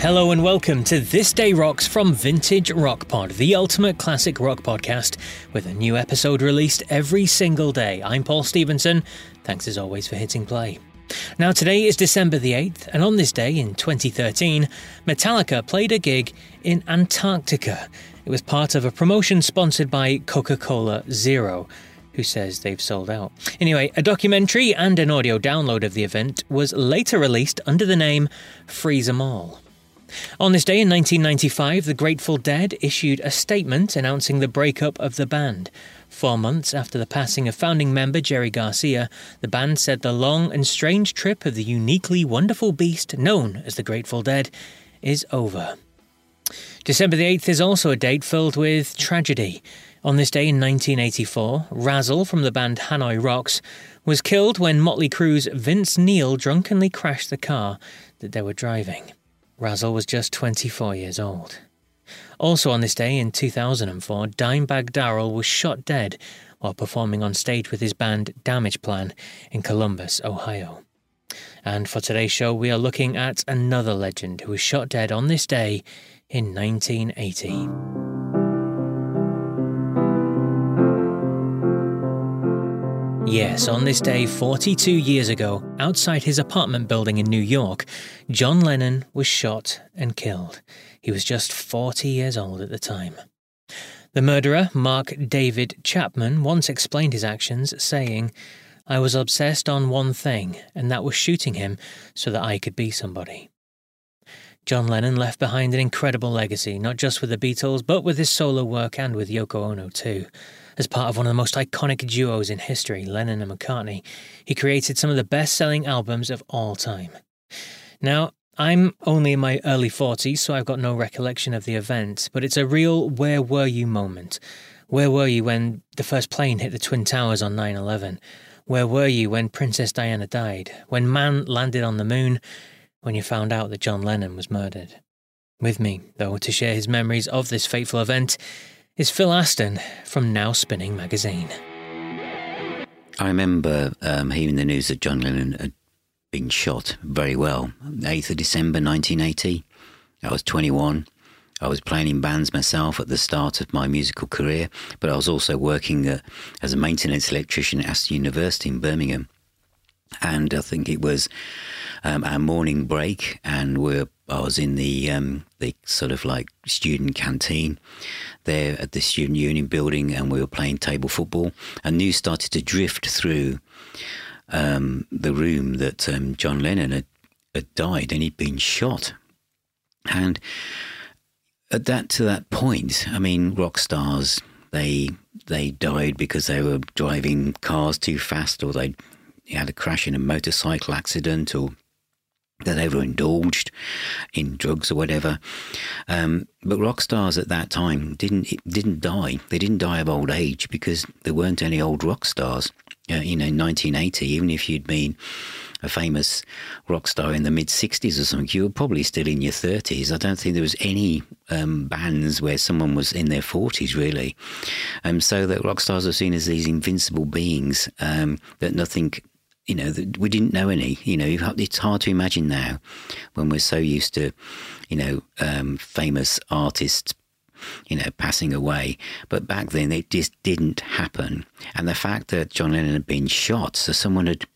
Hello and welcome to This Day Rocks from Vintage Rock Pod, the ultimate classic rock podcast, with a new episode released every single day. I'm Paul Stevenson. Thanks as always for hitting play. Now, today is December the 8th, and on this day in 2013, Metallica played a gig in Antarctica. It was part of a promotion sponsored by Coca Cola Zero who says they've sold out. Anyway, a documentary and an audio download of the event was later released under the name Freeze 'em All. On this day in 1995, the Grateful Dead issued a statement announcing the breakup of the band. Four months after the passing of founding member Jerry Garcia, the band said the long and strange trip of the uniquely wonderful beast known as the Grateful Dead is over. December the 8th is also a date filled with tragedy. On this day in 1984, Razzle from the band Hanoi Rocks was killed when Motley Crue's Vince Neil drunkenly crashed the car that they were driving. Razzle was just 24 years old. Also on this day in 2004, Dimebag Darrell was shot dead while performing on stage with his band Damageplan in Columbus, Ohio. And for today's show, we are looking at another legend who was shot dead on this day in 1980. Yes, on this day 42 years ago, outside his apartment building in New York, John Lennon was shot and killed. He was just 40 years old at the time. The murderer, Mark David Chapman, once explained his actions, saying, I was obsessed on one thing, and that was shooting him so that I could be somebody. John Lennon left behind an incredible legacy, not just with the Beatles, but with his solo work and with Yoko Ono too. As part of one of the most iconic duos in history, Lennon and McCartney, he created some of the best selling albums of all time. Now, I'm only in my early 40s, so I've got no recollection of the event, but it's a real where were you moment. Where were you when the first plane hit the Twin Towers on 9 11? Where were you when Princess Diana died? When man landed on the moon? When you found out that John Lennon was murdered? With me, though, to share his memories of this fateful event is Phil Aston from Now Spinning magazine. I remember um, hearing the news that John Lennon had been shot very well. 8th of December 1980. I was 21. I was playing in bands myself at the start of my musical career, but I was also working uh, as a maintenance electrician at Aston University in Birmingham. And I think it was um, our morning break, and we're I was in the um, the sort of like student canteen there at the student union building, and we were playing table football. And news started to drift through um, the room that um, John Lennon had, had died, and he'd been shot. And at that to that point, I mean, rock stars they they died because they were driving cars too fast, or they had a crash in a motorcycle accident, or that overindulged in drugs or whatever. Um, but rock stars at that time didn't didn't die. They didn't die of old age because there weren't any old rock stars. Uh, you know, in 1980, even if you'd been a famous rock star in the mid 60s or something, you were probably still in your 30s. I don't think there was any um, bands where someone was in their 40s, really. Um, so that rock stars are seen as these invincible beings um, that nothing you know, we didn't know any. You know, it's hard to imagine now when we're so used to, you know, um, famous artists, you know, passing away. But back then, it just didn't happen. And the fact that John Lennon had been shot, so someone had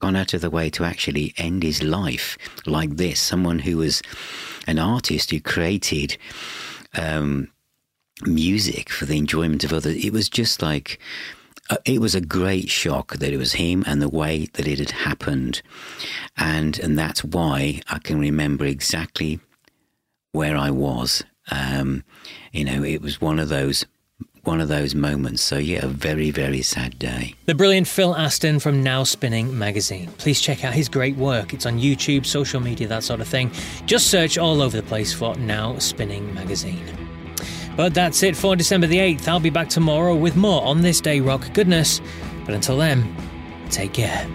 gone out of the way to actually end his life like this, someone who was an artist who created. Um, music for the enjoyment of others. It was just like it was a great shock that it was him and the way that it had happened, and and that's why I can remember exactly where I was. Um, you know, it was one of those one of those moments. So, yeah, a very, very sad day. The brilliant Phil Aston from Now Spinning magazine. Please check out his great work. It's on YouTube, social media, that sort of thing. Just search all over the place for Now Spinning magazine. But that's it for December the 8th. I'll be back tomorrow with more on this day rock goodness. But until then, take care.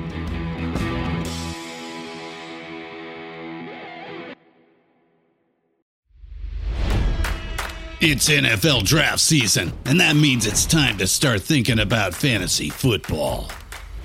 It's NFL draft season, and that means it's time to start thinking about fantasy football.